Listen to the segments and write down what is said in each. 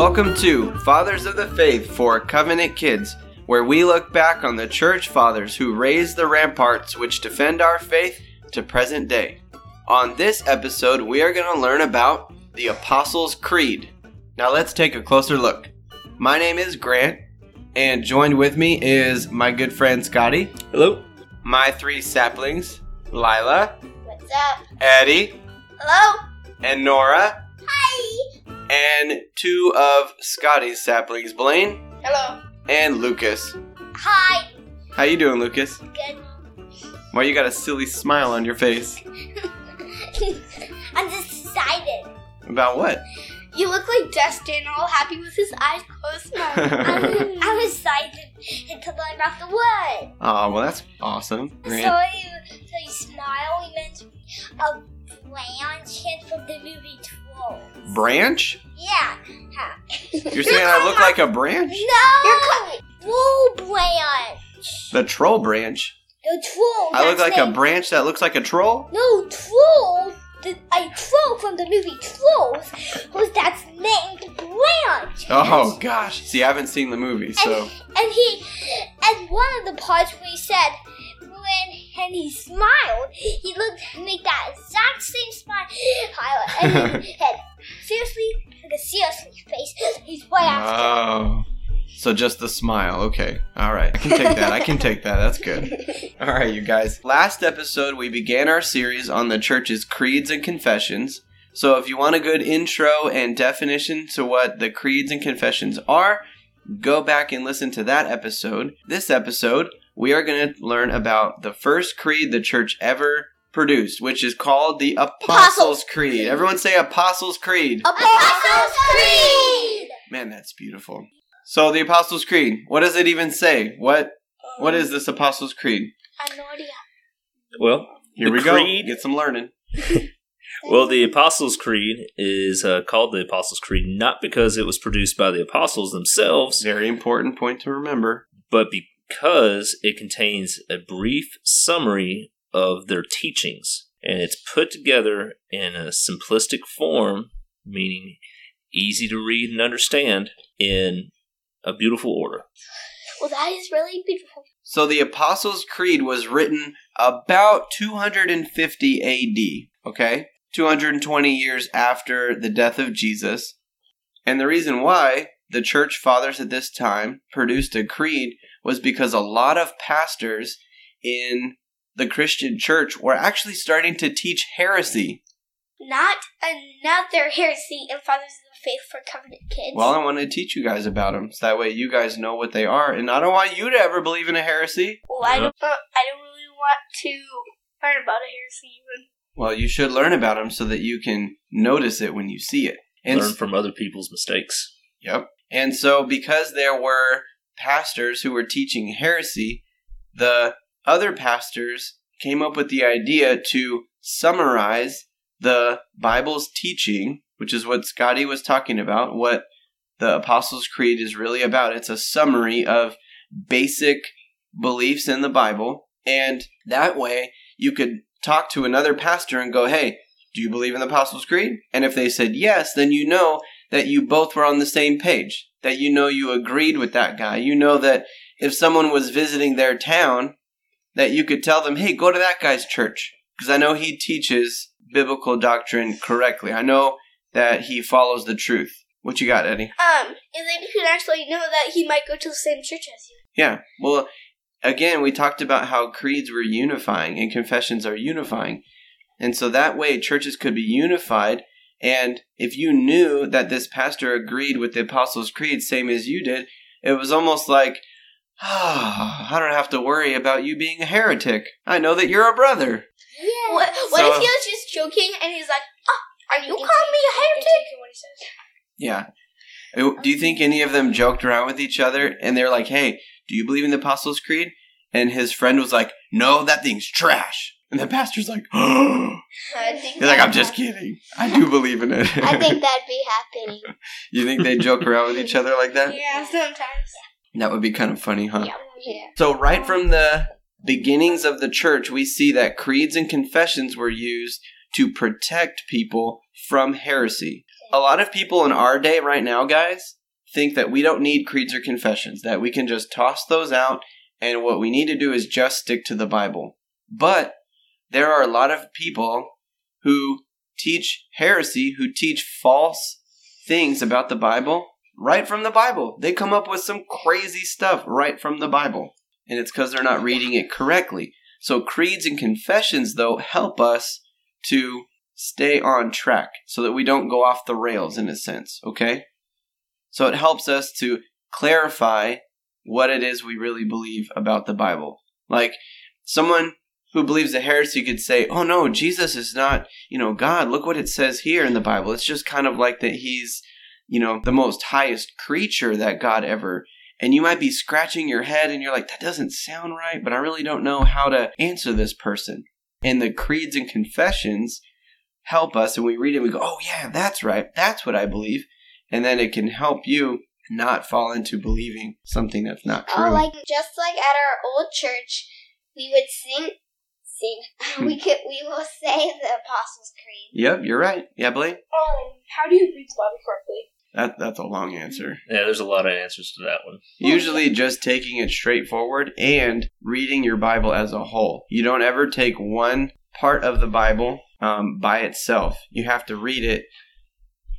Welcome to Fathers of the Faith for Covenant Kids, where we look back on the church fathers who raised the ramparts which defend our faith to present day. On this episode, we are going to learn about the Apostles' Creed. Now let's take a closer look. My name is Grant, and joined with me is my good friend Scotty, Hello. my three saplings, Lila, What's up? Eddie, Hello? and Nora, Hi. And two of Scotty's saplings, Blaine Hello. and Lucas. Hi. How you doing, Lucas? Good. Why you got a silly smile on your face? I'm just excited. About what? You look like Justin, all happy with his eyes closed. I'm, I'm excited to learn about the word. Oh, well, that's awesome. So you, so you smile, you meant a branch hit from the movie. Branch? Yeah. You're saying I look like a branch? No! Troll branch. The troll branch. The troll. I look like a branch that looks like a troll? No, troll. The, a troll from the movie Trolls was that's named Branch. Oh, gosh. See, I haven't seen the movie, so. And, and he, and one of the parts where he said, when and he smiled, he looked make that exact same smile, and he had seriously, like a seriously face. He's right after. Oh. So just the smile. Okay. All right. I can take that. I can take that. That's good. All right, you guys. Last episode, we began our series on the church's creeds and confessions. So if you want a good intro and definition to what the creeds and confessions are, go back and listen to that episode. This episode, we are going to learn about the first creed the church ever produced, which is called the Apostles' Apostles' Creed. Everyone say Apostles' Creed. Apostles' Creed. Man, that's beautiful. So the Apostles' Creed, what does it even say? What what is this Apostles' Creed? I have no idea. Well, Here The we creed- go. Get some learning. well, the Apostles' Creed is uh, called the Apostles' Creed not because it was produced by the apostles themselves, Very important point to remember. but because it contains a brief summary of their teachings, and it's put together in a simplistic form, meaning easy to read and understand, in a beautiful order. Well, that is really beautiful. So the Apostles' Creed was written about 250 AD, okay? 220 years after the death of Jesus. And the reason why the church fathers at this time produced a creed was because a lot of pastors in the Christian church were actually starting to teach heresy. Not another heresy in Fathers of the Faith for Covenant Kids. Well, I want to teach you guys about them, so that way you guys know what they are, and I don't want you to ever believe in a heresy. Well, I don't. I don't really want to learn about a heresy even. Well, you should learn about them so that you can notice it when you see it. And Learn from other people's mistakes. Yep. And so, because there were pastors who were teaching heresy, the other pastors came up with the idea to summarize the Bible's teaching, which is what Scotty was talking about, what the Apostles' Creed is really about. It's a summary of basic beliefs in the Bible. And that way, you could talk to another pastor and go, hey, do you believe in the Apostles' Creed? And if they said yes, then you know that you both were on the same page, that you know you agreed with that guy. You know that if someone was visiting their town, that you could tell them, hey, go to that guy's church, because I know he teaches biblical doctrine correctly. I know that he follows the truth. What you got, Eddie? Um, and then you can actually know that he might go to the same church as you. Yeah. Well, again, we talked about how creeds were unifying and confessions are unifying. And so that way churches could be unified. And if you knew that this pastor agreed with the Apostles' Creed, same as you did, it was almost like, ah, I don't have to worry about you being a heretic. I know that you're a brother. Yeah. What, what So- if he was just joking and he's like, "Oh, are you calling me a heretic?" Yeah. Do you think any of them joked around with each other and they're like, hey, do you believe in the Apostles' Creed? And his friend was like, no, that thing's trash. And the pastor's like, oh. I think He's like, I'm just kidding. I do believe in it. I think that'd be happening. you think they joke around with each other like that? Yeah, sometimes. That would be kind of funny, huh? Yeah. Yeah. So, right from the beginnings of the church, we see that creeds and confessions were used to protect people from heresy. A lot of people in our day right now, guys, think that we don't need creeds or confessions, that we can just toss those out, and what we need to do is just stick to the Bible. But there are a lot of people who teach heresy, who teach false things about the Bible right from the Bible. They come up with some crazy stuff right from the Bible. And it's because they're not reading it correctly. So, creeds and confessions, though, help us to stay on track so that we don't go off the rails in a sense, okay? So, it helps us to clarify what it is we really believe about the Bible. Like, someone who believes the heresy could say, oh no, Jesus is not, you know, God. Look what it says here in the Bible. It's just kind of like that he's, you know, the most highest creature that God ever. And you might be scratching your head and you're like, that doesn't sound right, but I really don't know how to answer this person. And the creeds and confessions help us, and we read it and we go, oh yeah, that's right. That's what I believe. And then it can help you not fall into believing something that's not oh, true. Oh, like just like at our old church, we would sing, sing. we could, we will say the Apostles' Creed. Yep, you're right. Yeah, Blaine? Um, how do you read the Bible correctly? That, that's a long answer. Yeah, there's a lot of answers to that one. Usually just taking it straightforward and reading your Bible as a whole. You don't ever take one part of the Bible um, by itself. You have to read it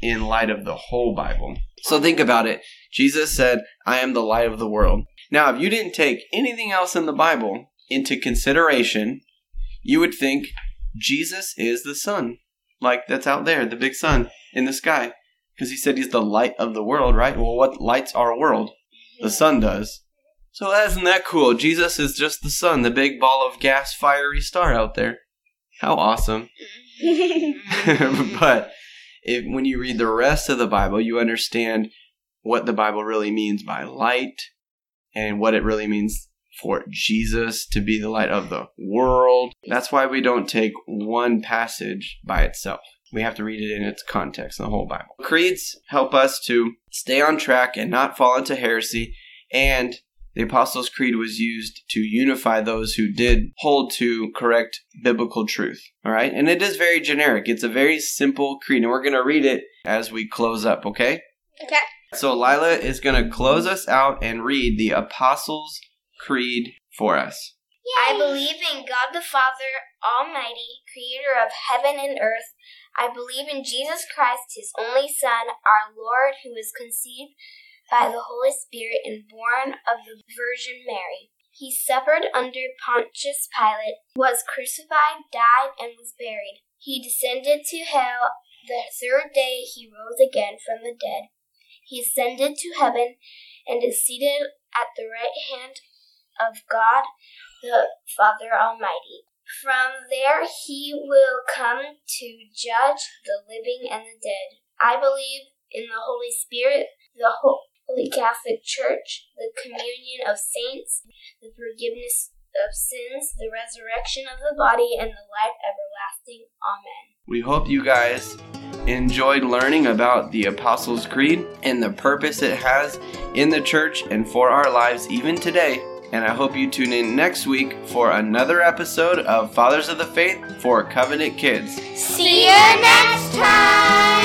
in light of the whole Bible. So think about it. Jesus said, I am the light of the world. Now, if you didn't take anything else in the Bible into consideration, you would think Jesus is the sun. Like that's out there, the big sun in the sky. Because he said he's the light of the world, right? Well, what lights our world? The sun does. So isn't that cool? Jesus is just the sun, the big ball of gas, fiery star out there. How awesome. but if, when you read the rest of the Bible, you understand what the Bible really means by light and what it really means for Jesus to be the light of the world. That's why we don't take one passage by itself. We have to read it in its context, the whole Bible. Creeds help us to stay on track and not fall into heresy, and the Apostles' Creed was used to unify those who did hold to correct biblical truth. All right? And it is very generic. It's a very simple creed, and we're going to read it as we close up, okay? Okay. So Lila is going to close us out and read the Apostles' Creed for us. I believe in God the Father, Almighty, creator of heaven and earth. I believe in Jesus Christ, his only Son, our Lord, who was conceived by the Holy Spirit and born of the Virgin Mary. He suffered under Pontius Pilate, was crucified, died, and was buried. He descended to hell. The third day he rose again from the dead. He ascended to heaven and is seated at the right hand of God the Father Almighty. From there he will come to judge the living and the dead. I believe in the Holy Spirit, the Holy Catholic Church, the communion of saints, the forgiveness of sins, the resurrection of the body, and the life everlasting. Amen. We hope you guys enjoyed learning about the Apostles' Creed and the purpose it has in the church and for our lives even today. And I hope you tune in next week for another episode of Fathers of the Faith for Covenant Kids. See you next time!